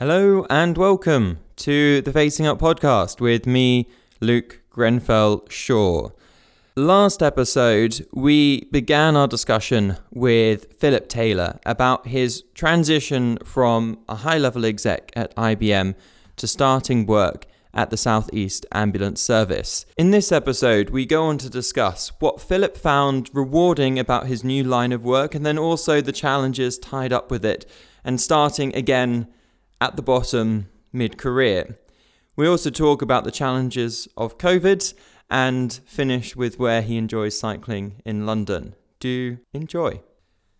Hello and welcome to the Facing Up podcast with me, Luke Grenfell Shaw. Last episode, we began our discussion with Philip Taylor about his transition from a high level exec at IBM to starting work at the Southeast Ambulance Service. In this episode, we go on to discuss what Philip found rewarding about his new line of work and then also the challenges tied up with it, and starting again at the bottom mid career. We also talk about the challenges of COVID and finish with where he enjoys cycling in London. Do enjoy.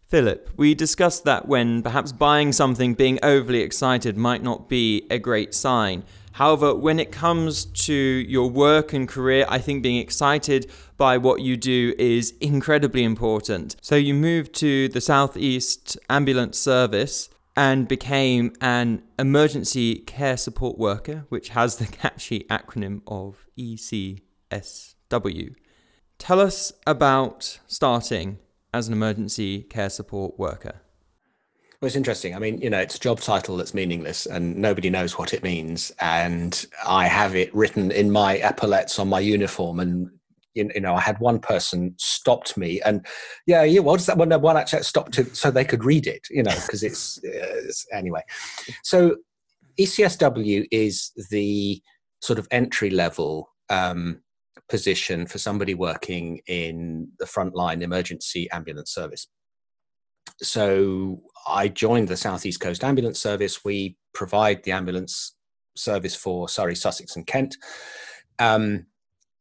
Philip, we discussed that when perhaps buying something, being overly excited might not be a great sign. However, when it comes to your work and career, I think being excited by what you do is incredibly important. So you moved to the Southeast Ambulance Service and became an emergency care support worker, which has the catchy acronym of ECSW. Tell us about starting as an emergency care support worker. Well, it's interesting. I mean, you know, it's a job title that's meaningless and nobody knows what it means. And I have it written in my epaulets on my uniform. And, you know, I had one person stopped me and, yeah, yeah, what does that one? One actually stopped to, so they could read it, you know, because it's, uh, it's, anyway. So ECSW is the sort of entry level um, position for somebody working in the frontline emergency ambulance service. So I joined the Southeast Coast Ambulance Service. We provide the ambulance service for Surrey, Sussex, and Kent. Um,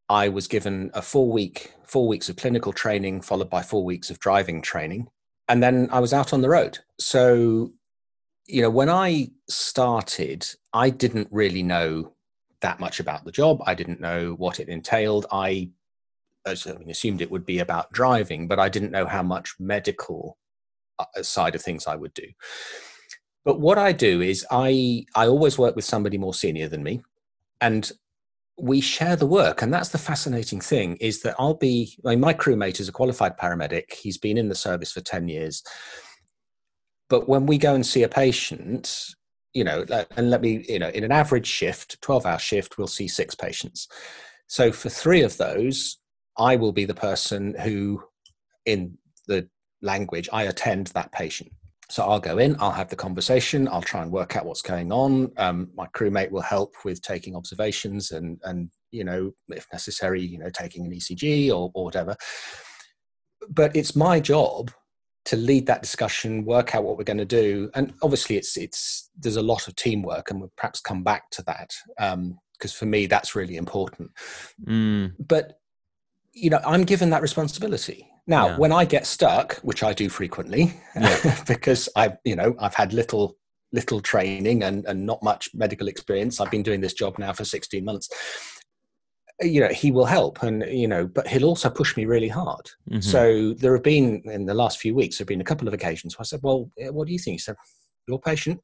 I was given a four week, four weeks of clinical training, followed by four weeks of driving training, and then I was out on the road. So, you know, when I started, I didn't really know that much about the job. I didn't know what it entailed. I, assumed it would be about driving, but I didn't know how much medical uh, side of things I would do. But what I do is I I always work with somebody more senior than me, and we share the work. And that's the fascinating thing is that I'll be I mean, my crewmate is a qualified paramedic. He's been in the service for ten years. But when we go and see a patient, you know, and let me, you know, in an average shift, 12 hour shift, we'll see six patients. So for three of those, I will be the person who, in the language, I attend that patient. So I'll go in, I'll have the conversation, I'll try and work out what's going on. Um, my crewmate will help with taking observations and, and you know, if necessary, you know, taking an ECG or, or whatever. But it's my job to lead that discussion, work out what we're going to do, and obviously, it's it's there's a lot of teamwork, and we'll perhaps come back to that because um, for me that's really important. Mm. But you know, I'm given that responsibility now, yeah. when I get stuck, which I do frequently, yeah. because I, you know, I've had little little training and, and not much medical experience. I've been doing this job now for 16 months. You know, he will help and, you know, but he'll also push me really hard. Mm-hmm. So there have been, in the last few weeks, there have been a couple of occasions where I said, well, what do you think? He said, your patient.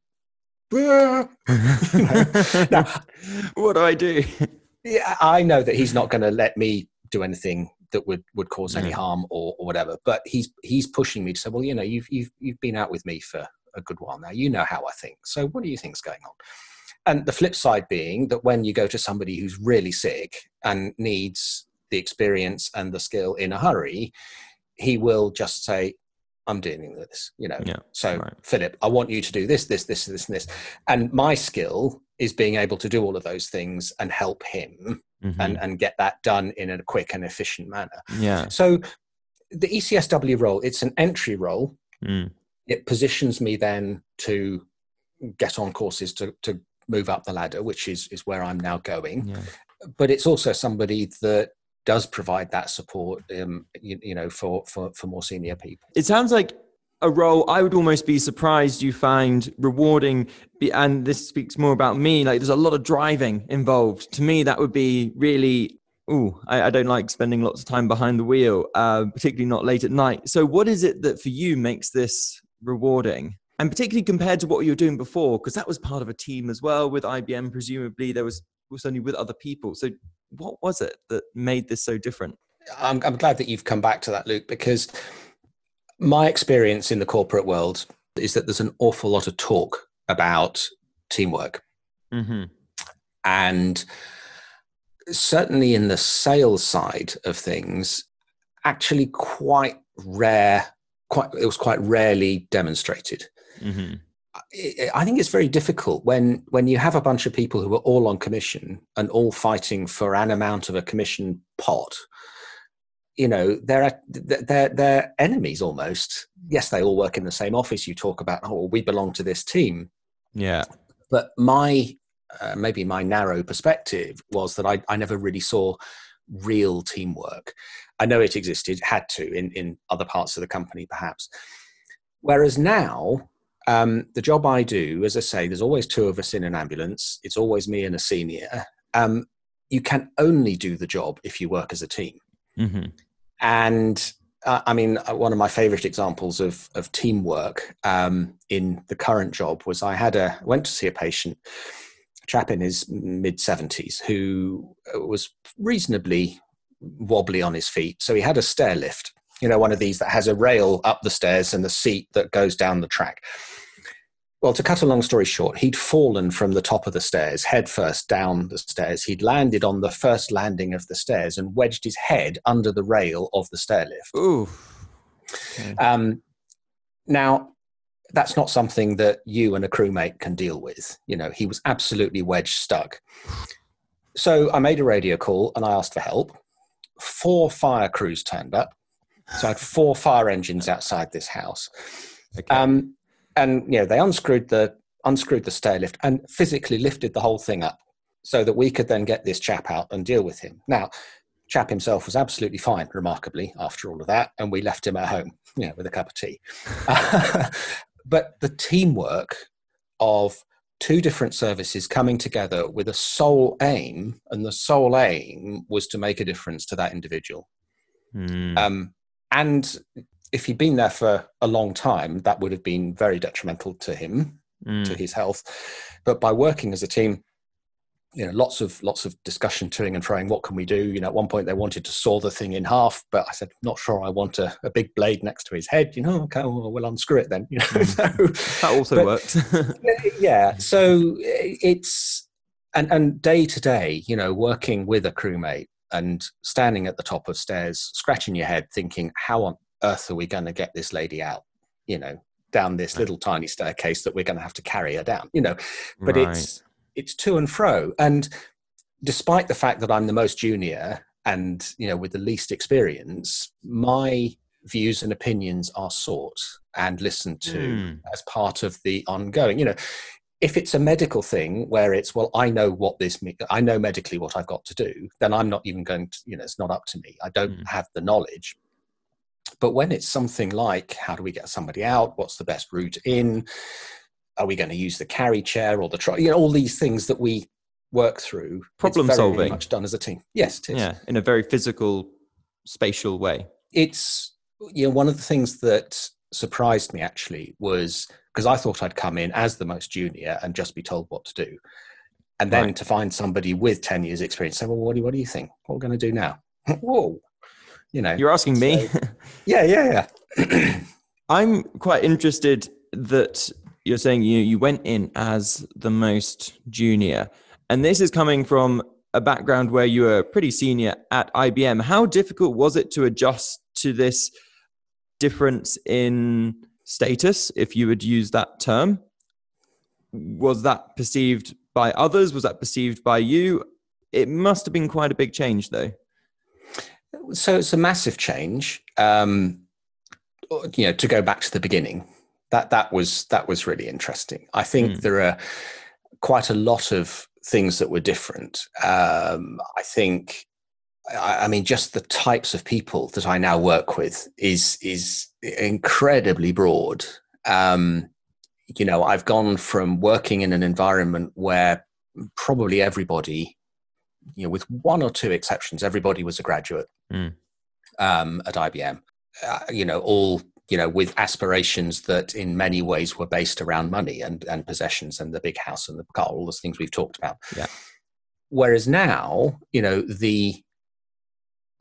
know, now, what do I do? Yeah, I know that he's not going to let me do anything that would would cause any harm or, or whatever. But he's he's pushing me to say, well, you know, you've you've you've been out with me for a good while now. You know how I think. So what do you think's going on? And the flip side being that when you go to somebody who's really sick and needs the experience and the skill in a hurry, he will just say, I'm dealing with this, you know. Yeah, so right. Philip, I want you to do this, this, this, this, and this. And my skill is being able to do all of those things and help him mm-hmm. and, and get that done in a quick and efficient manner. Yeah. So the ECSW role, it's an entry role. Mm. It positions me then to get on courses to, to move up the ladder, which is, is where I'm now going. Yeah. But it's also somebody that does provide that support, um, you, you know, for, for, for more senior people. It sounds like a role I would almost be surprised you find rewarding. And this speaks more about me. Like there's a lot of driving involved. To me, that would be really. Oh, I, I, don't like spending lots of time behind the wheel, uh, particularly not late at night. So, what is it that for you makes this rewarding? And particularly compared to what you were doing before, because that was part of a team as well with IBM. Presumably, there was only with other people. So, what was it that made this so different? I'm, I'm glad that you've come back to that, Luke, because my experience in the corporate world is that there's an awful lot of talk about teamwork. Mm-hmm. And certainly in the sales side of things, actually quite rare, quite it was quite rarely demonstrated. Mm-hmm. I think it's very difficult when when you have a bunch of people who are all on commission and all fighting for an amount of a commission pot. You know, they're they're they're enemies almost. Yes, they all work in the same office. You talk about, oh, we belong to this team. Yeah, but my uh, maybe my narrow perspective was that I, I never really saw real teamwork. I know it existed, had to in in other parts of the company, perhaps. Whereas now, um, the job I do, as I say, there's always two of us in an ambulance. It's always me and a senior. Um, you can only do the job if you work as a team. Mm-hmm. And uh, I mean, uh, one of my favorite examples of, of teamwork um, in the current job was I had a went to see a patient, a chap in his mid seventies who uh, was reasonably wobbly on his feet. So he had a stair lift, you know, one of these that has a rail up the stairs and the seat that goes down the track. Well, to cut a long story short, he'd fallen from the top of the stairs, headfirst down the stairs. He'd landed on the first landing of the stairs and wedged his head under the rail of the stair lift. Ooh. Okay. Um, now, that's not something that you and a crewmate can deal with. You know, he was absolutely wedge stuck. So I made a radio call and I asked for help. Four fire crews turned up. So I had four fire engines outside this house. Okay. Um, and you know they unscrewed the unscrewed the stair lift and physically lifted the whole thing up so that we could then get this chap out and deal with him. Now, chap himself was absolutely fine, remarkably, after all of that, and we left him at home, you know, with a cup of tea. but the teamwork of two different services coming together with a sole aim, and the sole aim was to make a difference to that individual. Mm. Um, and if he'd been there for a long time, that would have been very detrimental to him, mm. to his health. But by working as a team, you know, lots of lots of discussion, toing and froing. What can we do? You know, at one point they wanted to saw the thing in half, but I said, not sure. I want a, a big blade next to his head. You know, okay, well, we'll unscrew it then. You know, mm. so, that also but, worked. yeah, so it's and and day to day, you know, working with a crewmate and standing at the top of stairs, scratching your head, thinking, how on earth are we going to get this lady out? You know, down this little tiny staircase that we're going to have to carry her down. You know, but right. it's it's to and fro, and despite the fact that I'm the most junior and you know with the least experience, my views and opinions are sought and listened to mm. as part of the ongoing. You know, if it's a medical thing where it's well i know what this i know medically what i've got to do then i'm not even going to you know it's not up to me i don't mm. have the knowledge but when it's something like, how do we get somebody out? What's the best route in? Are we going to use the carry chair or the try? You know, all these things that we work through. Problem very, solving. Very much done as a team. Yes, it is. Yeah, in a very physical, spatial way. It's you know one of the things that surprised me actually was because I thought I'd come in as the most junior and just be told what to do, and then right. to find somebody with ten years experience say, "Well, what do what do you think? What we're going to do now?" Whoa, you know. You're asking me. So, yeah yeah yeah. I'm quite interested that you're saying you you went in as the most junior. And this is coming from a background where you were pretty senior at IBM how difficult was it to adjust to this difference in status if you would use that term? Was that perceived by others? Was that perceived by you? It must have been quite a big change though so it's a massive change. Um, you know, to go back to the beginning, that that was that was really interesting. I think mm. there are quite a lot of things that were different. Um, I think, I, I, mean, just the types of people that I now work with is is incredibly broad. Um, you know, I've gone from working in an environment where probably everybody you know, with one or two exceptions, everybody was a graduate mm. um, at IBM. Uh, you know, all you know, with aspirations that in many ways were based around money and and possessions and the big house and the car, all those things we've talked about. Yeah. Whereas now, you know, the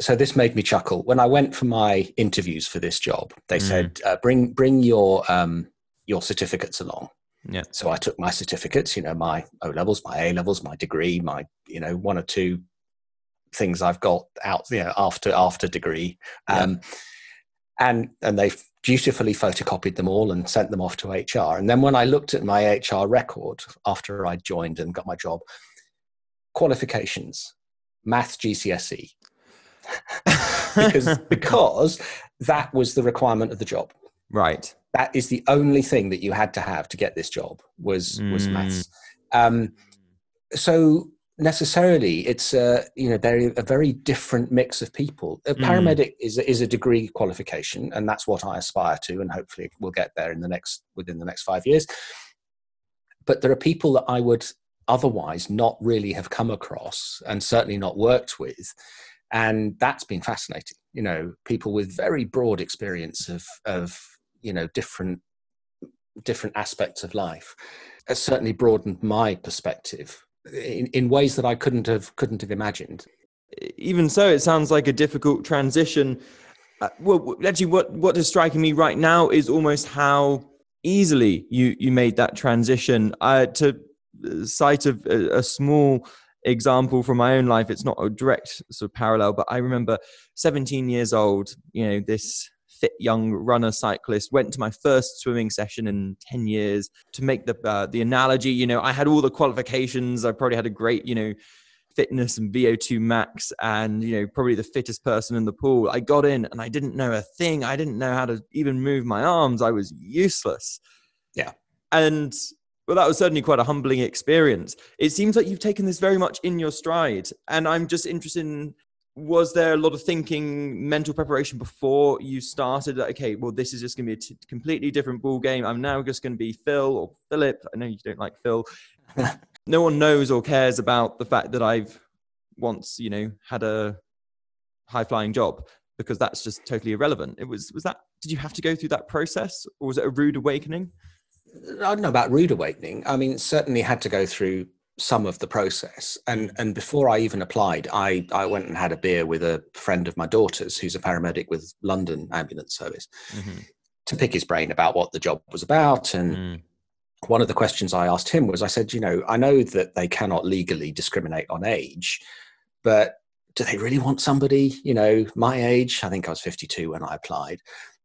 so this made me chuckle when I went for my interviews for this job. They mm. said, uh, "Bring bring your um, your certificates along." Yeah. So I took my certificates, you know, my O levels, my A levels, my degree, my, you know, one or two things I've got out, you know, after after degree. Um, yeah. and and they dutifully photocopied them all and sent them off to HR. And then when I looked at my HR record after I joined and got my job, qualifications, maths GCSE. because because that was the requirement of the job. Right. That is the only thing that you had to have to get this job was was mm. maths. Um, so necessarily it's a you know they're a very different mix of people a mm. paramedic mm. is is a degree qualification and that's what i aspire to and hopefully we'll get there in the next within the next 5 years but there are people that i would otherwise not really have come across and certainly not worked with and that's been fascinating you know people with very broad experience of of you know different different aspects of life has certainly broadened my perspective in, in ways that I couldn't have couldn't have imagined. Even so, it sounds like a difficult transition. Uh, well, actually, what what is striking me right now is almost how easily you you made that transition. Uh, to cite a, a small example from my own life, it's not a direct sort of parallel, but I remember 17 years old. You know, this fit young runner cyclist went to my first swimming session in 10 years. To make the uh, the analogy you know i had all the qualifications. I probably had a great you know fitness and vo2 max and you know probably the fittest person in the pool. I got in and i didn't know a thing. I didn't know how to even move my arms. I was useless. Yeah. And well that was certainly quite a humbling experience. It seems like you've taken this very much in your stride and i'm just interested in was there a lot of thinking mental preparation before you started okay well this is just going to be a t- completely different ball game. I'm now just going to be phil or philip. I know you don't like phil. No one knows or cares about the fact that i've once you know had a high flying job because that's just totally irrelevant. It was was that did you have to go through that process or was it a rude awakening? Uh, I don't know about rude awakening. I mean certainly had to go through some of the process. And and before I even applied, I I went and had a beer with a friend of my daughter's who's a paramedic with London Ambulance Service mm-hmm. to pick his brain about what the job was about. And mm. one of the questions I asked him was, I said, you know, I know that they cannot legally discriminate on age, but do they really want somebody, you know, my age? I think I was 52 when I applied.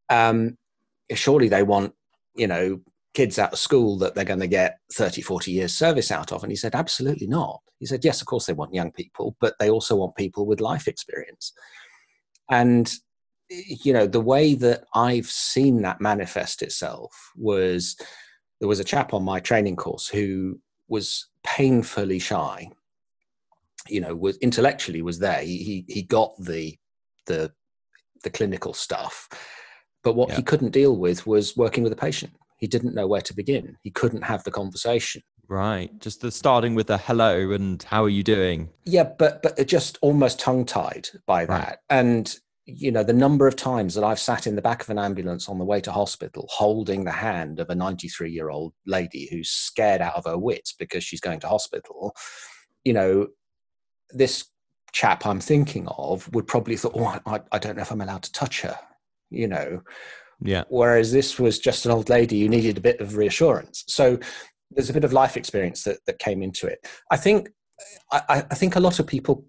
Um, surely they want, you know, kids out of school that they're going to get 30, 40 years service out of? And he said, absolutely not. He said, yes, of course they want young people, but they also want people with life experience. And, you know, the way that I've seen that manifest itself was there was a chap on my training course who was painfully shy, you know, was intellectually was there. He, he, he got the, the, the clinical stuff, but what yeah. he couldn't deal with was working with a patient he didn't know where to begin. He couldn't have the conversation. Right. Just the starting with a hello and how are you doing? Yeah, but but just almost tongue tied by that. Right. And you know, the number of times that I've sat in the back of an ambulance on the way to hospital holding the hand of a 93 year old lady who's scared out of her wits because she's going to hospital, you know, this chap I'm thinking of would probably thought, oh, I, I don't know if I'm allowed to touch her, you know, yeah. Whereas this was just an old lady who needed a bit of reassurance. So there's a bit of life experience that, that came into it. I think I, I think a lot of people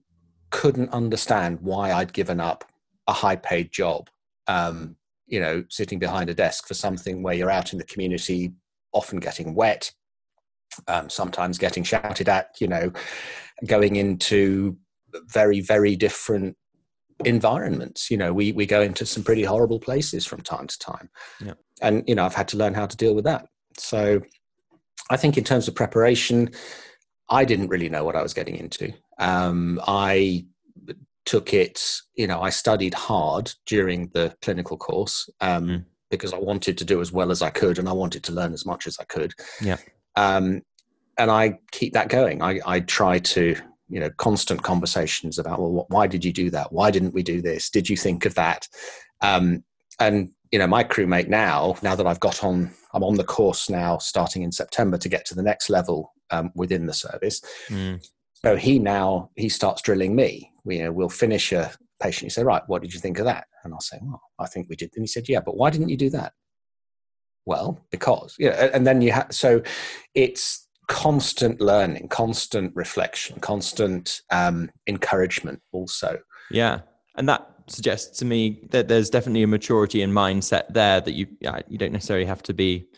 couldn't understand why I'd given up a high paid job. Um, you know, sitting behind a desk for something where you're out in the community, often getting wet, um, sometimes getting shouted at, you know, going into very, very different environments. You know, we we go into some pretty horrible places from time to time, yeah. and you know, I've had to learn how to deal with that. So, I think in terms of preparation, I didn't really know what I was getting into. Um, I took it, you know, I studied hard during the clinical course um, mm. because I wanted to do as well as I could, and I wanted to learn as much as I could. Yeah. Um, and I keep that going. I, I try to you know constant conversations about well why did you do that? Why didn't we do this? Did you think of that? Um, and you know my crewmate now now that i've got on i'm on the course now starting in september to get to the next level um, within the service. Mm. so he now he starts drilling me. We, you know we'll finish a patient. You say right what did you think of that? And i'll say well i think we did. And he said yeah but why didn't you do that? Well, because you know, and then you have so it's constant learning, constant reflection, constant um, encouragement, also. Yeah, and that suggests to me that there's definitely a maturity in mindset there that you you don't necessarily have to be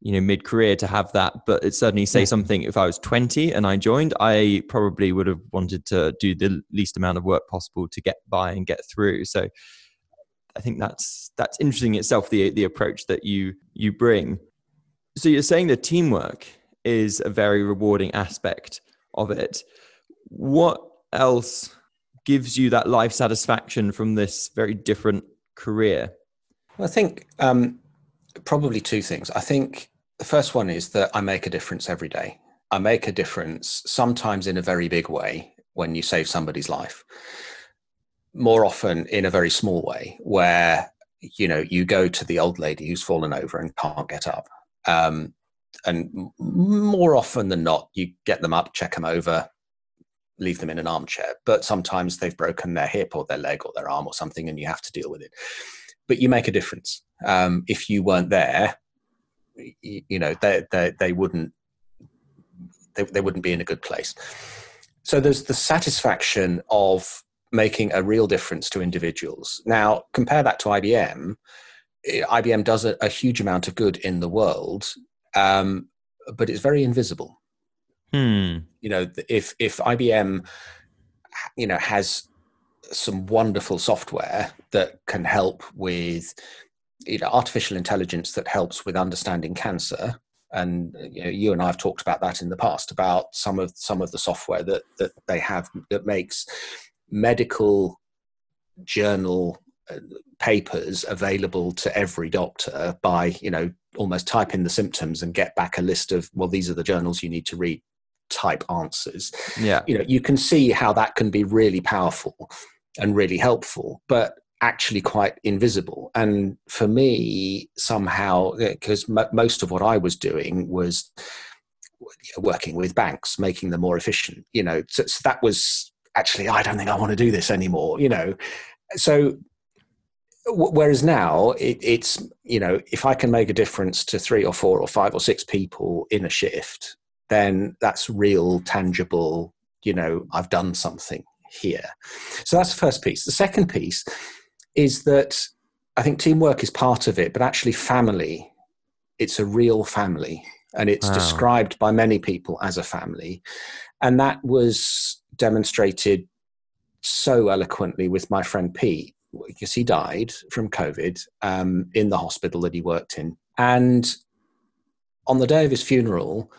you know mid career to have that but it certainly say yeah. something if i was 20 and i joined i probably would have wanted to do the least amount of work possible to get by and get through so i think that's that's interesting itself the the approach that you you bring so you're saying the teamwork is a very rewarding aspect of it what else gives you that life satisfaction from this very different career well, i think um probably two things i think the first one is that I make a difference every day. I make a difference sometimes in a very big way when you save somebody's life. More often in a very small way where you know you go to the old lady who's fallen over and can't get up. Um, and more often than not, you get them up, check them over, leave them in an armchair. But sometimes they've broken their hip or their leg or their arm or something, and you have to deal with it. But you make a difference. Um, if you weren't there, you know they they, they wouldn't they, they wouldn't be in a good place so there's the satisfaction of making a real difference to individuals now compare that to ibm ibm does a, a huge amount of good in the world um, but it's very invisible hmm. you know if if ibm you know has some wonderful software that can help with you know, artificial intelligence that helps with understanding cancer. And you, know, you and I have talked about that in the past about some of some of the software that that they have that makes medical journal uh, papers available to every doctor by you know almost type in the symptoms and get back a list of well these are the journals you need to read type answers yeah you know you can see how that can be really powerful and really helpful but actually quite invisible. And for me, somehow, because m- most of what I was doing was working with banks, making them more efficient, you know, so, so that was actually, I don't think I want to do this anymore, you know. So, whereas now it, it's, you know, if I can make a difference to three or four or five or six people in a shift, then that's real, tangible, you know, I've done something here. So that's the first piece. The second piece is that I think teamwork is part of it, but actually, family, it's a real family. And it's wow. described by many people as a family. And that was demonstrated so eloquently with my friend Pete, because he died from COVID um, in the hospital that he worked in. And on the day of his funeral,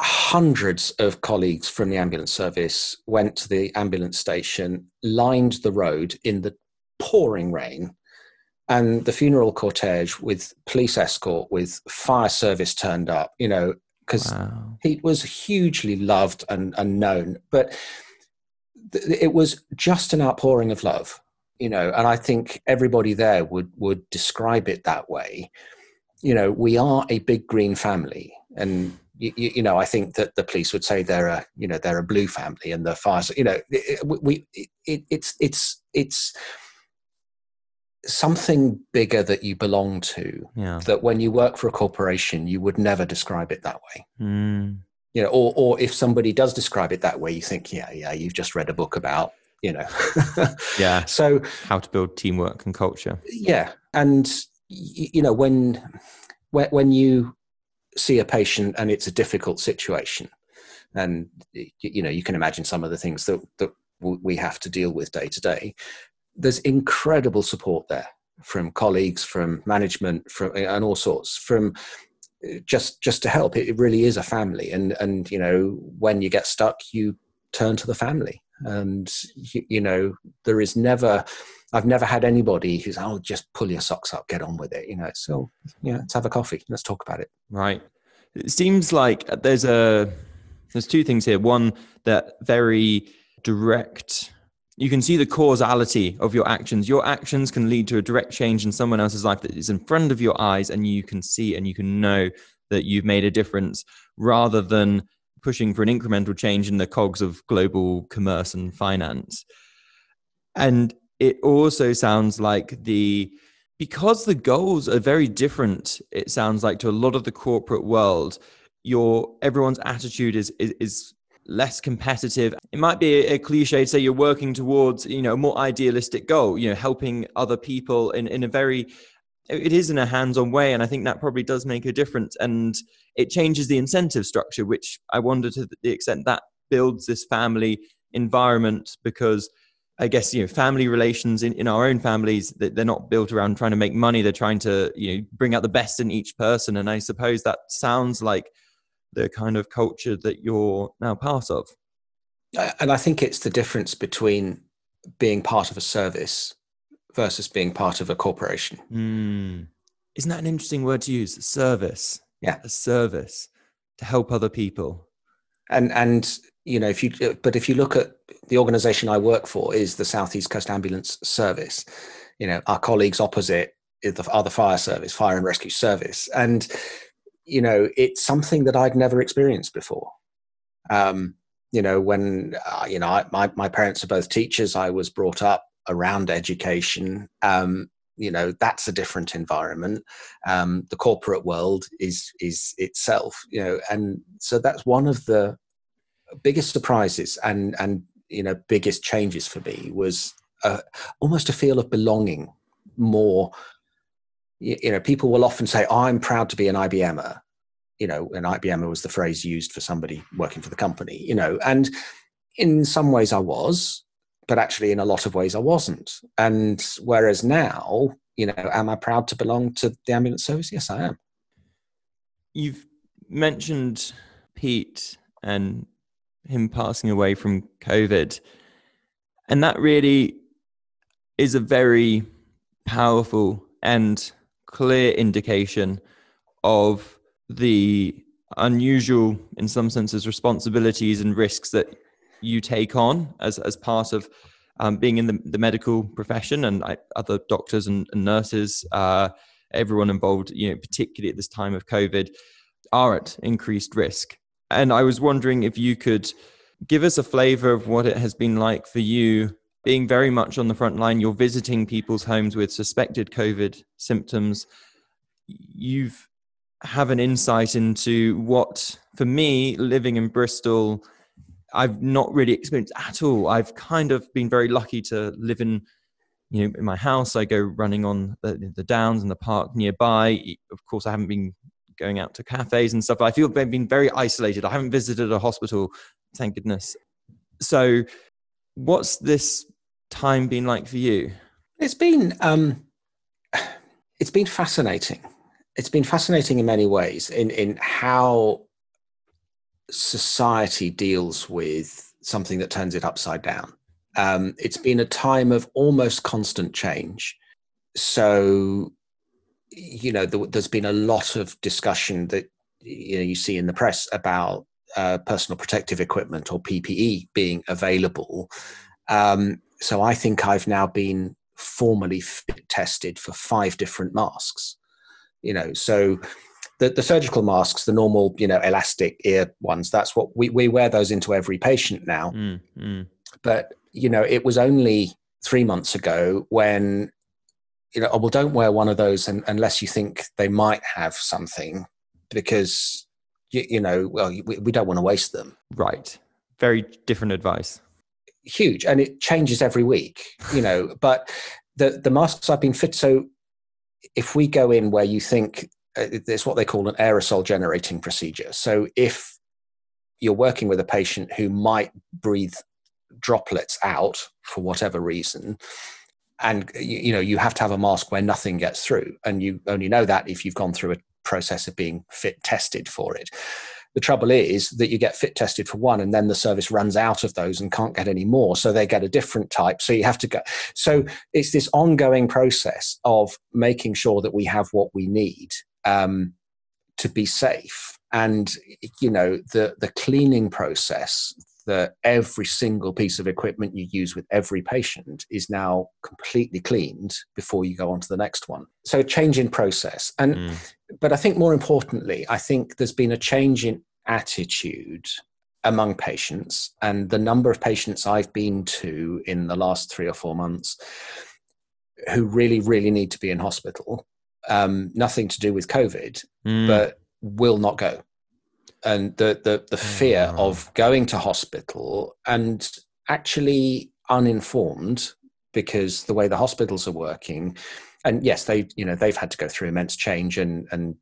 hundreds of colleagues from the ambulance service went to the ambulance station, lined the road in the pouring rain and the funeral cortege with police escort with fire service turned up you know because wow. he was hugely loved and, and known but th- it was just an outpouring of love you know and i think everybody there would would describe it that way you know we are a big green family and you, you, know i think that the police would say they're a you know they're a blue family and the fires you know we it, it's it's it's something bigger that you belong to yeah. that when you work for a corporation you would never describe it that way mm. you know or or if somebody does describe it that way you think yeah yeah you've just read a book about you know. Yeah. So how to build teamwork and culture. Yeah and you know when when when you see a patient and it's a difficult situation and you know you can imagine some of the things that that we have to deal with day to day there's incredible support there from colleagues, from management, from and all sorts, from uh, just just to help. It really is a family, and and you know when you get stuck, you turn to the family, and you, you know there is never. I've never had anybody who's oh just pull your socks up, get on with it. You know, so yeah, let's have a coffee, let's talk about it. Right. It seems like uh, there's a there's two things here. One that very direct you can see the causality of your actions. Your actions can lead to a direct change in someone else's life that is in front of your eyes, and you can see and you can know that you've made a difference rather than pushing for an incremental change in the cogs of global commerce and finance. And it also sounds like the because the goals are very different, it sounds like to a lot of the corporate world, your everyone's attitude is is, is less competitive. It might be a, a, cliche to say you're working towards, you know, a more idealistic goal, you know, helping other people in, in a very it is in a hands-on way and i think that probably does make a difference and it changes the incentive structure which i wonder to the extent that builds this family environment because I guess you know family relations in, in our own families they're not built around trying to make money. They're trying to you know bring out the best in each person, and I suppose that sounds like the kind of culture that you're now part of. And I think it's the difference between being part of a service versus being part of a corporation. Mm. Isn't that an interesting word to use? Service. Yeah, a service to help other people. And and you know if you but if you look at the organization i work for is the southeast coast ambulance service you know our colleagues opposite are the fire service fire and rescue service and you know it's something that i'd never experienced before um, you know when uh, you know I, my, my parents are both teachers i was brought up around education um, you know that's a different environment. Um, the corporate world is is itself you know and so that's one of the biggest surprises and and you know biggest changes for me was almost a feel of belonging more. You, know people will often say i'm proud to be an ibmer you know an ibmer was the phrase used for somebody working for the company you know and in some ways i was but actually in a lot of ways i wasn't and whereas now you know am i proud to belong to the ambulance service yes i am you've mentioned pete and him passing away from COVID. And that really is a very powerful and clear indication of the unusual, in some senses, responsibilities and risks that you take on as, as part of um, being in the, the medical profession and I, other doctors and, and nurses, uh, everyone involved, you know, particularly at this time of COVID, are at increased risk. And I was wondering if you could give us a flavor of what it has been like for you being very much on the front line. You're visiting people's homes with suspected COVID symptoms. You've have an insight into what, for me, living in Bristol, I've not really experienced at all. I've kind of been very lucky to live in, you know, in my house. I go running on the, the downs and the park nearby. Of course, I haven't been going out to cafes and stuff. I feel I've been very isolated. I haven't visited a hospital, thank goodness. So, what's this time been like for you? It's been um, it's been fascinating. It's been fascinating in many ways in in how society deals with something that turns it upside down. Um, it's been a time of almost constant change. So you know, there, has been a lot of discussion that you know you see in the press about uh, personal protective equipment or PPE being available. Um, so I think I've now been formally fit tested for five different masks. You know, so the, the surgical masks, the normal, you know, elastic ear ones, that's what we, we wear those into every patient now. Mm, mm. But, you know, it was only three months ago when you know, oh, well, don't wear one of those unless you think they might have something, because you, you know, well, we, we don't want to waste them. Right. Very different advice. Huge, and it changes every week. You know, but the the masks I've been fit. So if we go in where you think Uh, it's what they call an aerosol generating procedure. So if you're working with a patient who might breathe droplets out for whatever reason, and you know you have to have a mask where nothing gets through and you only know that if you've gone through a process of being fit tested for it the trouble is that you get fit tested for one and then the service runs out of those and can't get any more so they get a different type so you have to go so it's this ongoing process of making sure that we have what we need um, to be safe and you know the the cleaning process that every single piece of equipment you use with every patient is now completely cleaned before you go on to the next one. So a change in process. And mm. but I think more importantly, I think there's been a change in attitude among patients. And the number of patients I've been to in the last three or four months who really, really need to be in hospital, um, nothing to do with COVID, Mm. but will not go. And the, the, the fear Oh. of going to hospital and actually uninformed because the way the hospitals are working, and yes, they you know they've had to go through immense change and and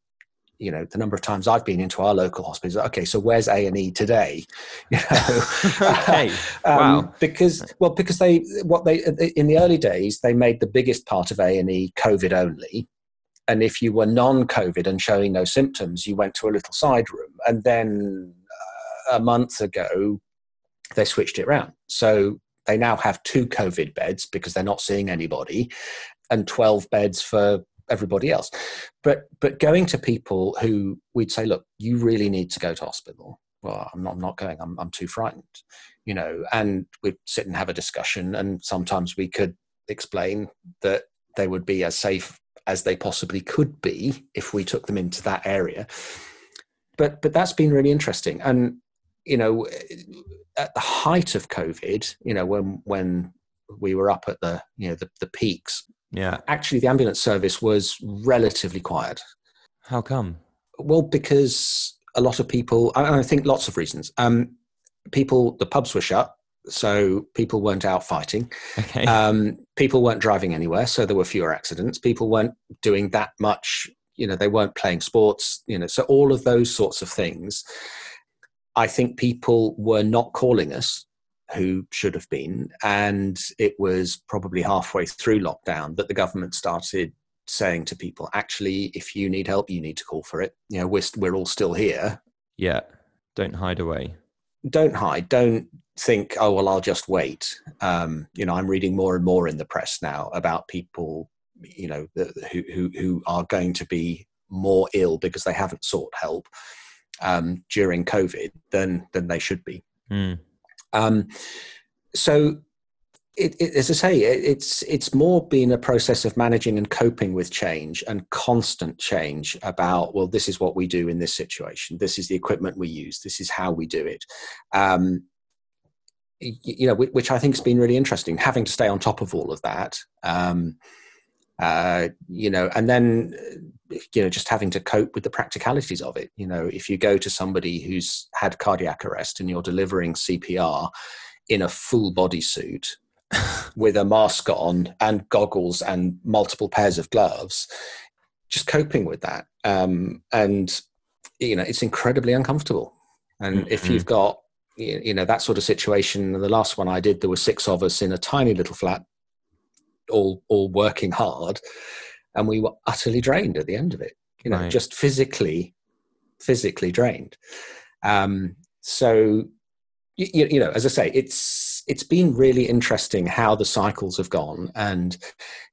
you know the number of times I've been into our local hospitals. Okay, so where's A and E today? You know, okay. um, Wow. because well because they what they in the early days they made the biggest part of A and E COVID only. And if you were non-COVID and showing no symptoms, you went to a little side room. And then uh, a month ago, they switched it around. So they now have two COVID beds because they're not seeing anybody, and 12 beds for everybody else. But but going to people who we'd say, look, you really need to go to hospital. Well, I'm not, I'm not going. I'm, I'm too frightened, you know. And we'd sit and have a discussion, and sometimes we could explain that they would be as safe as they possibly could be if we took them into that area. But but that's been really interesting, and you know, at the height of COVID, you know, when when we were up at the you know the, the peaks, Yeah. actually the ambulance service was relatively quiet. How come? Well, because a lot of people, and I think lots of reasons. Um, people, the pubs were shut, so people weren't out fighting. Okay. Um, people weren't driving anywhere, so there were fewer accidents. People weren't doing that much, you know, they weren't playing sports, you know, so all of those sorts of things. I think people were not calling us who should have been. And it was probably halfway through lockdown that the government started saying to people, actually, if you need help, you need to call for it. You know, we're, we're all still here. yeah. Don't hide away. Don't hide. Don't think, oh, well, I'll just wait. Um, you know, I'm reading more and more in the press now about people, you know, the, who, who, who are going to be more ill because they haven't sought help um, during COVID than, than they should be. Mm. Um, so, it, it, as I say, it, it's it's more been a process of managing and coping with change and constant change. About well, this is what we do in this situation. This is the equipment we use. This is how we do it. Um, you know, which, I think has been really interesting. Having to stay on top of all of that. Um, uh, you know, and then you know, just having to cope with the practicalities of it. You know, if you go to somebody who's had cardiac arrest and you're delivering CPR in a full body suit with a mask on and goggles and multiple pairs of gloves, just coping with that. Um, and you know, it's incredibly uncomfortable. And if Mhm. you've got you you know that sort of situation, the last one I did, there were six of us in a tiny little flat, all all working hard, and we were utterly drained at the end of it. You know, Right. just physically, physically drained. Um, so you, you know, as I say, it's it's been really interesting how the cycles have gone, and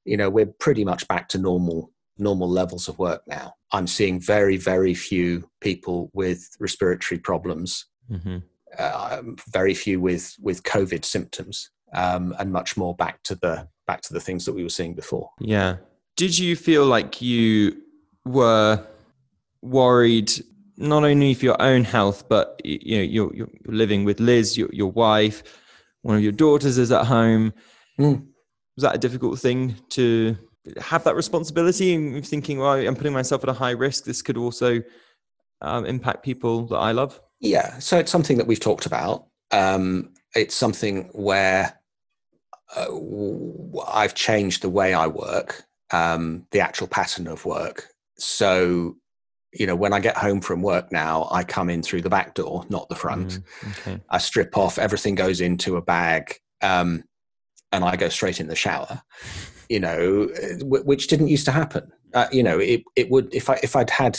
you know, we're pretty much back to normal normal levels of work now. I'm seeing very very few people with respiratory problems, hmm uh, very few with with COVID symptoms, um, and much more back to the back to the things that we were seeing before. Yeah. Did you feel like you were worried not only for your own health, but you know you're, you're you're living with Liz, your your wife, one of your daughters is at home. Mm. Was that a difficult thing to have that responsibility and thinking, well, I'm putting myself at a high risk. This could also um, impact people that I love. Yeah, so it's something that we've talked about. Um, it's something where uh, I've changed the way I work, um, the actual pattern of work. So, you know, when I get home from work now, I come in through the back door, not the front. Mm, okay. I strip off, everything goes into a bag, um, and I go straight in the shower. You know, which didn't used to happen. Uh, you know, it it would if I if I'd had,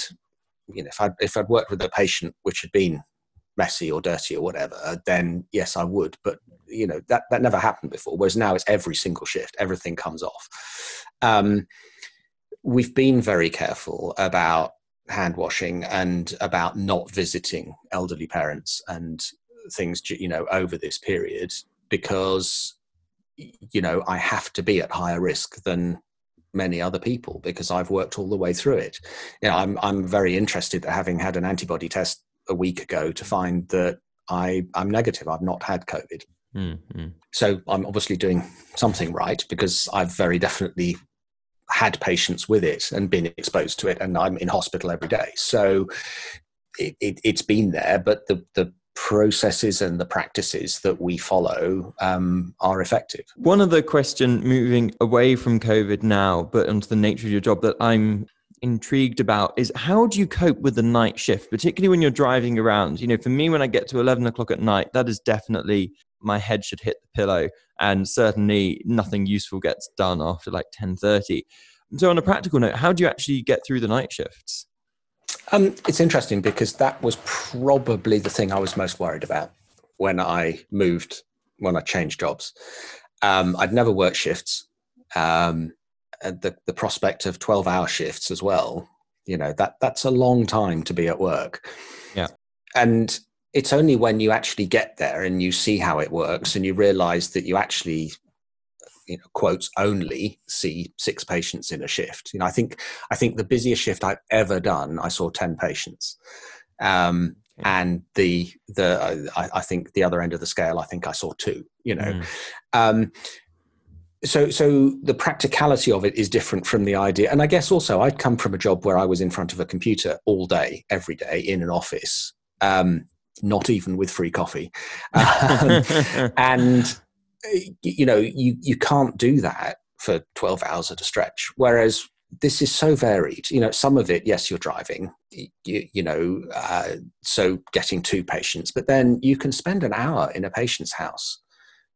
you know, if I if I'd worked with a patient which had been messy or dirty or whatever, then yes, I would. But you know that that never happened before. Whereas now it's every single shift, everything comes off. Um, we've been very careful about hand washing and about not visiting elderly parents and things you know over this period because you know I have to be at higher risk than many other people because I've worked all the way through it. You know, I'm I'm very interested that having had an antibody test a week ago to find that I I'm negative. I've not had COVID. Mm-hmm. So I'm obviously doing something right because I've very definitely had patients with it and been exposed to it, and I'm in hospital every day. So it, it, has been there, but the, the processes and the practices that we follow um, are effective. One other question moving away from COVID now, but onto the nature of your job that I'm intrigued about is how do you cope with the night shift, particularly when you're driving around? You know, for me, when I get to 11 o'clock at night, that is definitely my head should hit the pillow and certainly nothing useful gets done after like 10.30 so on a practical note how do you actually get through the night shifts? Um, it's interesting because that was probably the thing i was most worried about when i moved when i changed jobs. Um, i'd never worked shifts. Um, the, the prospect of 12 hour shifts as well you know that that's a long time to be at work. Yeah. And it's only when you actually get there and you see how it works and you realize that you actually you know quotes only see six patients in a shift. You know i think i think the busiest shift i've ever done i saw 10 patients. Um, and the the I, I, think the other end of the scale i think i saw two you know. Mm. um, so so the practicality of it is different from the idea and i guess also i'd come from a job where i was in front of a computer all day every day in an office um, not even with free coffee. Um, and you know, you you can't do that for 12 hours at a stretch. Whereas this is so varied. You know, some of it, yes, you're driving. You, you know, uh, so getting two patients, but then you can spend an hour in a patient's house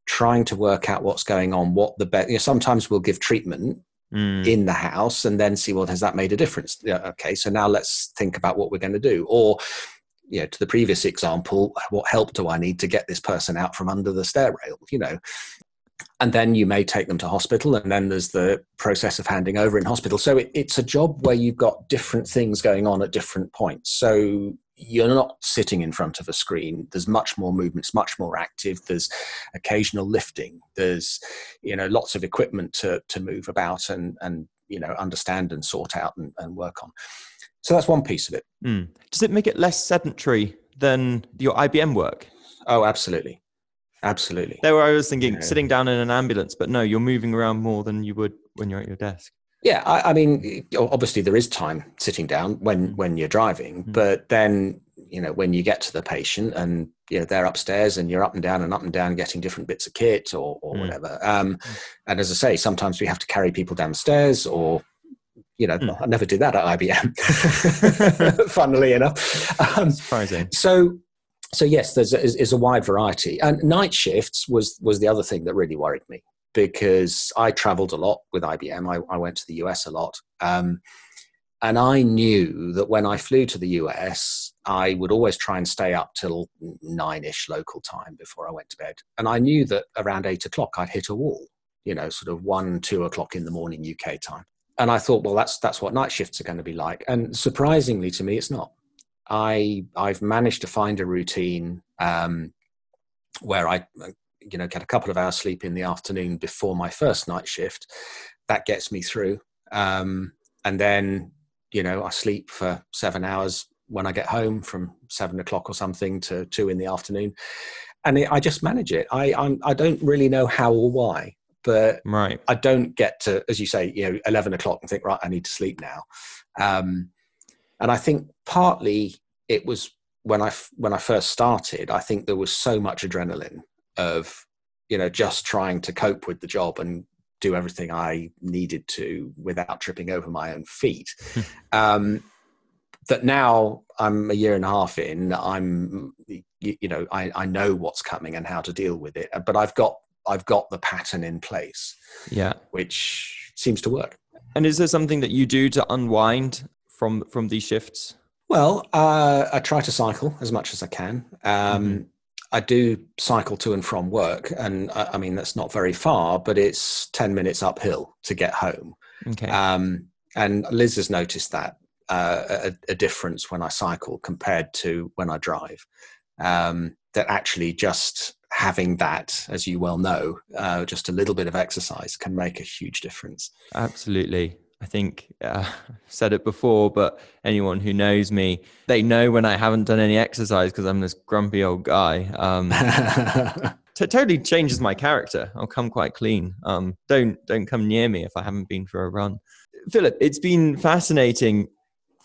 trying to work out what's going on. What the best. You know, sometimes we'll give treatment Mm. in the house and then see well has that made a difference yeah, okay so now let's think about what we're going to do or you know to the previous example what help do i need to get this person out from under the stair rail you know and then you may take them to hospital and then there's the process of handing over in hospital so it, it's a job where you've got different things going on at different points so you're not sitting in front of a screen there's much more movement it's much more active there's occasional lifting there's you know lots of equipment to to move about and and you know understand and sort out and, and work on so that's one piece of it. Mm. Does it make it less sedentary than your IBM work? Oh, absolutely. Absolutely. There, I was thinking yeah. sitting down in an ambulance, but no, you're moving around more than you would when you're at your desk. Yeah, I, I mean, obviously there is time sitting down when hmm. when you're driving, mm. but then you know when you get to the patient and you know they're upstairs and you're up and down and up and down getting different bits of kit or, or mm. whatever. Um, hmm. and as I say, sometimes we have to carry people downstairs or you know, mm. I never did that at IBM, funnily enough. Um, Surprising. So, so yes, there's a, is, is a wide variety, and night shifts was was the other thing that really worried me because I travelled a lot with IBM. I, I, went to the US a lot, um, and I knew that when I flew to the US, I would always try and stay up till nine ish local time before I went to bed, and I knew that around eight o'clock I'd hit a wall. You know, sort of one, two o'clock in the morning UK time and I thought, well, that's that's what night shifts are going to be like. And surprisingly to me, it's not. I I've managed to find a routine um, where I you know get a couple of hours sleep in the afternoon before my first night shift. That gets me through, um, and then you know I sleep for seven hours when I get home from seven o'clock or something to two in the afternoon, and it, I just manage it. I I'm, I do not really know how or why but right. I don't get to, as you say, you know, eleven o'clock and think, right, I need to sleep now. Um, and I think partly it was when I when I first started. I think there was so much adrenaline of you know just trying to cope with the job and do everything I needed to without tripping over my own feet. um, that now I'm a year and a half in, I'm you, you know I, I know what's coming and how to deal with it, but I've got I've got the pattern in place. Yeah. Which seems to work. And is there something that you do to unwind from from these shifts? Well, uh, I try to cycle as much as I can. Um, mm-hmm. I do cycle to and from work, and I, I, mean that's not very far, but it's ten minutes uphill to get home. Okay. Um, and Liz has noticed that uh, a, a, difference when I cycle compared to when I drive. Um, that actually just having that, as you well know, uh, just a little bit of exercise can make a huge difference. Absolutely. I think uh, I've said it before, but anyone who knows me, they know when I haven't done any exercise because I'm this grumpy old guy. Um, t- totally changes my character. I'll come quite clean. Um, don't don't come near me if I haven't been for a run. Philip, it's been fascinating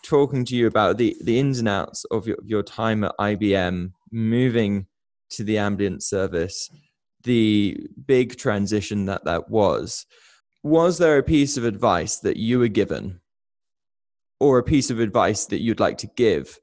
talking to you about the the ins and outs of your, your time at IBM, moving to the ambulance service, the big transition that that was. Was there a piece of advice that you were given, or a piece of advice that you'd like to give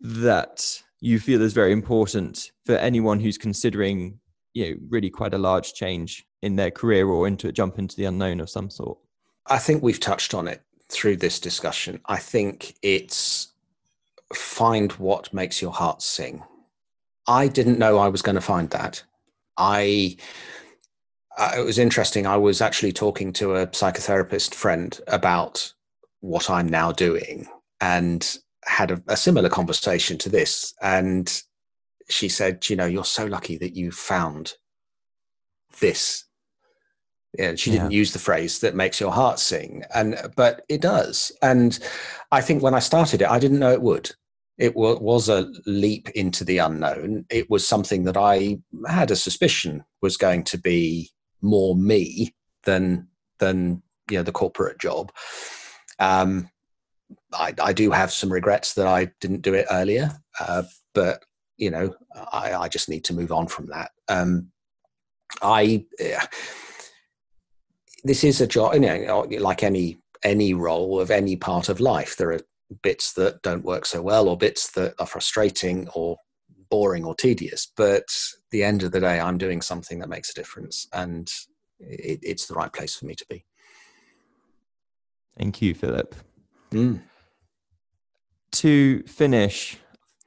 that you feel is very important for anyone who's considering, you know, really quite a large change in their career or into a jump into the unknown of some sort? I think we've touched on it through this discussion. I think it's find what makes your heart sing. I didn't know I was going to find that. I uh, it was interesting. I was actually talking to a psychotherapist friend about what I'm now doing and had a, a similar conversation to this. And she said, You know, you're so lucky that you found this yeah, she didn't use the phrase that makes your heart sing, and but it does. And I think when I started it, I didn't know it would. It was a leap into the unknown. It was something that I had a suspicion was going to be more me than than you know the corporate job. Um, I, I do have some regrets that I didn't do it earlier, uh, but you know I, I just need to move on from that. Um, I. Uh, this is a job, you know, like any any role of any part of life. There are bits that don't work so well, or bits that are frustrating, or boring, or tedious. But the end of the day, I'm doing something that makes a difference, and it, it's the right place for me to be. Thank you, Philip. Mm. To finish,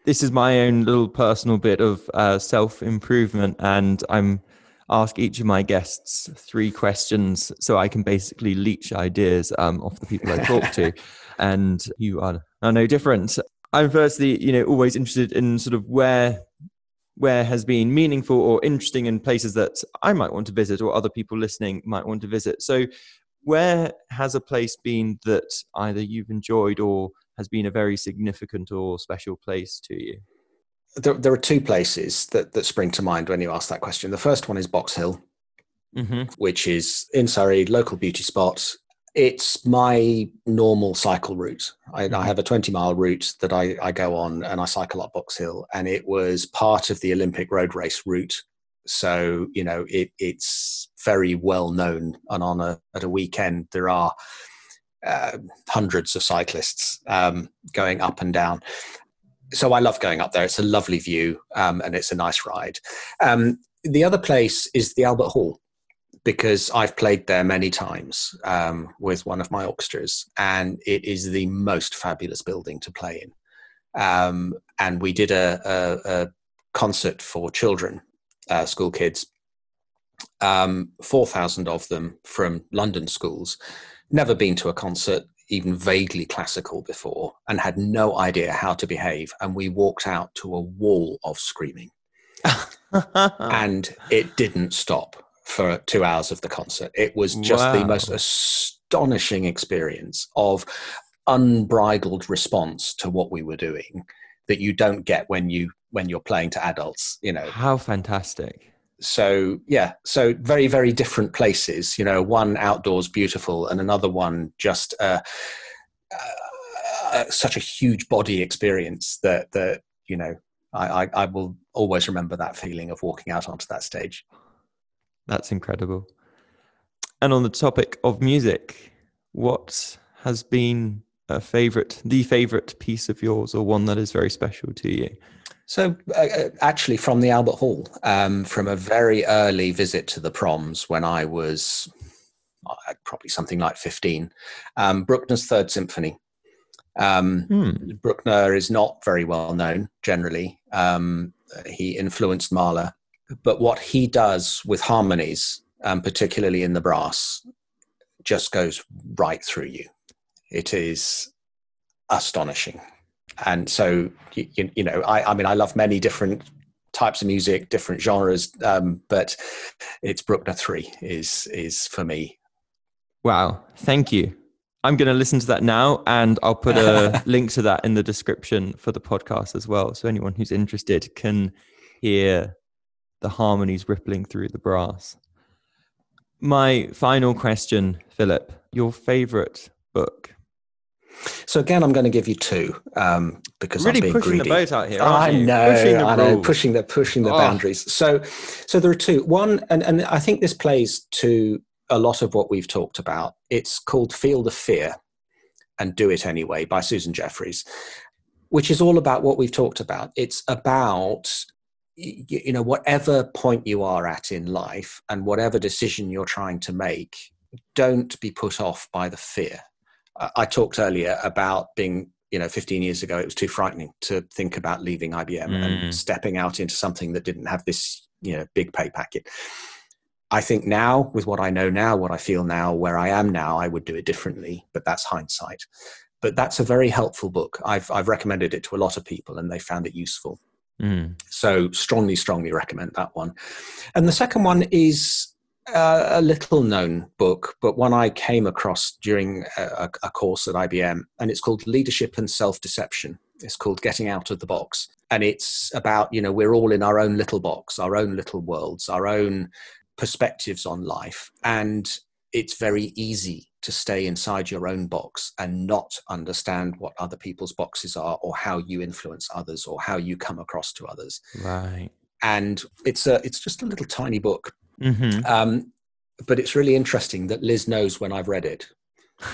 this is my own little personal bit of uh, self improvement, and I'm ask each of my guests three questions so I can basically leech ideas um, off the people I talk to. and you are, are no different. I'm firstly, you know, always interested in sort of where where has been meaningful or interesting in places that I might want to visit or other people listening might want to visit. So where has a place been that either you've enjoyed or has been a very significant or special place to you? there, there, are two places that, that spring to mind when you ask that question. The first one is Box Hill, mm-hmm. which is in Surrey, local beauty spot. It's my normal cycle route. I, I mm-hmm. have a 20 mile route that I, I go on and I cycle up Box Hill, and it was part of the Olympic road race route. So, you know, it, it's very well known. And on a, at a weekend, there are uh, hundreds of cyclists um, going up and down so I love going up there. It's a lovely view um, and it's a nice ride. Um, the other place is the Albert Hall because I've played there many times um, with one of my orchestras, and it is the most fabulous building to play in. Um, and we did a, a, a concert for children, uh, school kids, um, 4,000 of them from London schools. Never been to a concert even vaguely classical before and had no idea how to behave. And we walked out to a wall of screaming. and it didn't stop for two hours of the concert. It was just wow. the most astonishing experience of unbridled response to what we were doing that you don't get when you when you're playing to adults you know how fantastic so yeah so very very different places you know one outdoors beautiful and another one just uh, uh, such a huge body experience that that you know I, I, I will always remember that feeling of walking out onto that stage that's incredible and on the topic of music what has been a favorite the favorite piece of yours or one that is very special to you so, uh, uh, actually, from the Albert Hall, um, from a very early visit to the proms when I was uh, probably something like 15, um, Bruckner's Third Symphony. Um, hmm. Bruckner is not very well known generally. Um, he influenced Mahler, but what he does with harmonies, um, particularly in the brass, just goes right through you. It is astonishing. And so you, you know I, I, mean i love many different types of music different genres um, but it's bruckner 3 is is for me. Wow. Thank you. I'm going to listen to that now and i'll put a link to that in the description for the podcast as well. So anyone who's interested can hear the harmonies rippling through the brass. My final question, Philip, your favorite book? So again, I'm going to give you two um, because really I'm being pushing greedy. the boat out here. I you? know, pushing the I know, rules. pushing the pushing the Oh. boundaries. So, so there are two. One, and and I think this plays to a lot of what we've talked about. It's called "Feel the Fear and Do It Anyway" by Susan Jeffers, which is all about what we've talked about. It's about you know whatever point you are at in life and whatever decision you're trying to make, don't be put off by the fear. I- talked earlier about being you know 15 years ago it was too frightening to think about leaving IBM Mm. and stepping out into something that didn't have this you know big pay packet I think now with what I know now what I feel now where I am now I would do it differently but that's hindsight but that's a very helpful book I've I've recommended it to a lot of people and they found it useful Mm. so strongly strongly recommend that one. And the second one is uh, a little known book but one i came across during a, a course at ibm and it's called leadership and self-deception. It's called getting out of the box. And it's about you know we're all in our own little box our own little worlds our own perspectives on life. And it's very easy to stay inside your own box and not understand what other people's boxes are or how you influence others or how you come across to others. Right. and it's a it's just a little tiny book. Hmm um, but it's really interesting that liz knows when i've read it.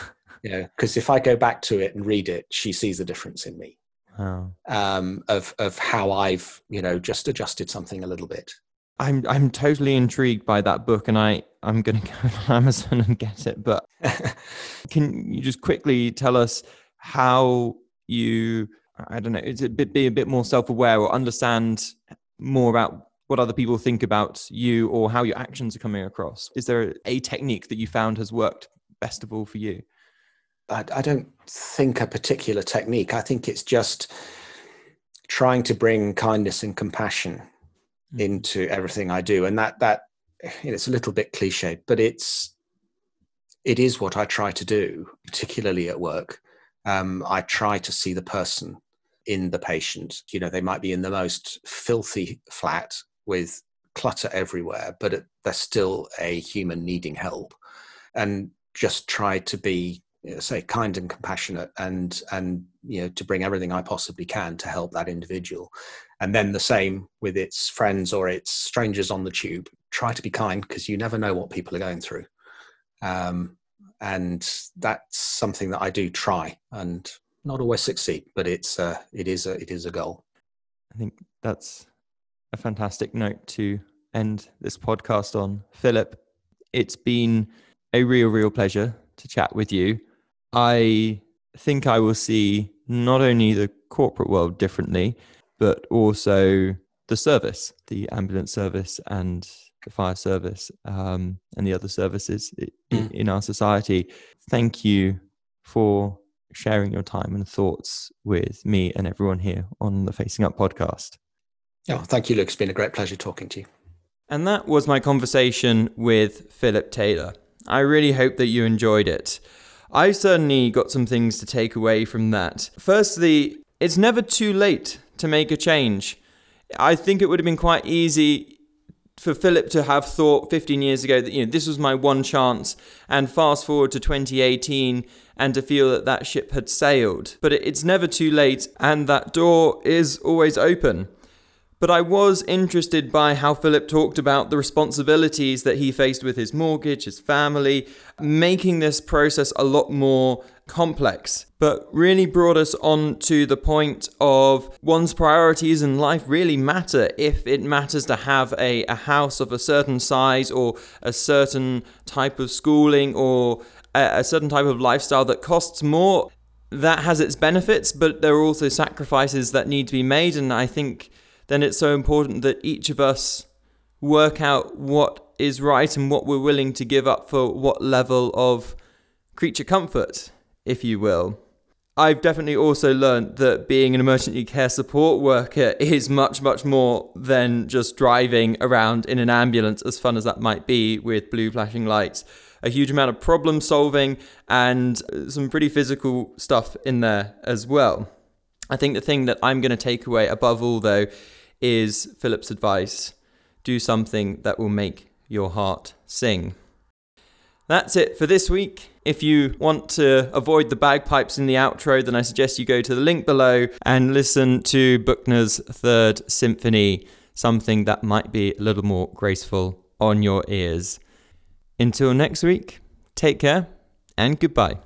You know because if i go back to it and read it she sees the difference in me. Wow. um, of of how i've you know just adjusted something a little bit I'm I'm totally intrigued by that book, and I I'm gonna go on Amazon and get it. But can you just quickly tell us how you I don't know, is it be a bit more self aware or understand more about what other people think about you or how your actions are coming across? Is there a technique that you found has worked best of all for you? I, I don't think a particular technique i think it's just trying to bring kindness and compassion Mm. into everything I do, and that that it's a little bit cliched, but it's it is what I try to do, particularly at work. Um, I try to see the person in the patient. You know, they might be in the most filthy flat with clutter everywhere, but they're still a human needing help, and just try to be you know, say kind and compassionate and and you know to bring everything i possibly can to help that individual and then the same with its friends or its strangers on the tube try to be kind because you never know what people are going through um, and that's something that i do try and not always succeed but it's uh, it is a it is a goal I think that's a fantastic note to end this podcast on. Philip, it's been a real, real pleasure to chat with you. I think I will see not only the corporate world differently, but also the service, the ambulance service and the fire service um, and the other services Mm. in our society. Thank you for sharing your time and thoughts with me and everyone here on the Facing Up podcast. yeah thank you luke it's been a great pleasure talking to you And that was my conversation with Philip Taylor. I really hope that you enjoyed it. I certainly got some things to take away from that. Firstly, it's never too late to make a change. I think it would have been quite easy for Philip to have thought 15 years ago that you know this was my one chance and fast forward to 2018 and to feel that that ship had sailed. But it's never too late and that door is always open. But I was interested by how Philip talked about the responsibilities that he faced with his mortgage, his family, making this process a lot more complex, but really brought us on to the point of one's priorities in life really matter if it matters to have a, a house of a certain size or a certain type of schooling or a, a certain type of lifestyle that costs more. That has its benefits, but there are also sacrifices that need to be made, and I think then it's so important that each of us work out what is right and what we're willing to give up for what level of creature comfort, if you will. I've definitely also learned that being an emergency care support worker is much, much more than just driving around in an ambulance, as fun as that might be with blue flashing lights. A huge amount of problem solving and uh, some pretty physical stuff in there as well. I think the thing that I'm going to take away above all, though, is Philip's advice do something that will make your heart sing. That's it for this week. If you want to avoid the bagpipes in the outro, then I suggest you go to the link below and listen to Bruckner's Third Symphony, something that might be a little more graceful on your ears. Until next week, take care and goodbye.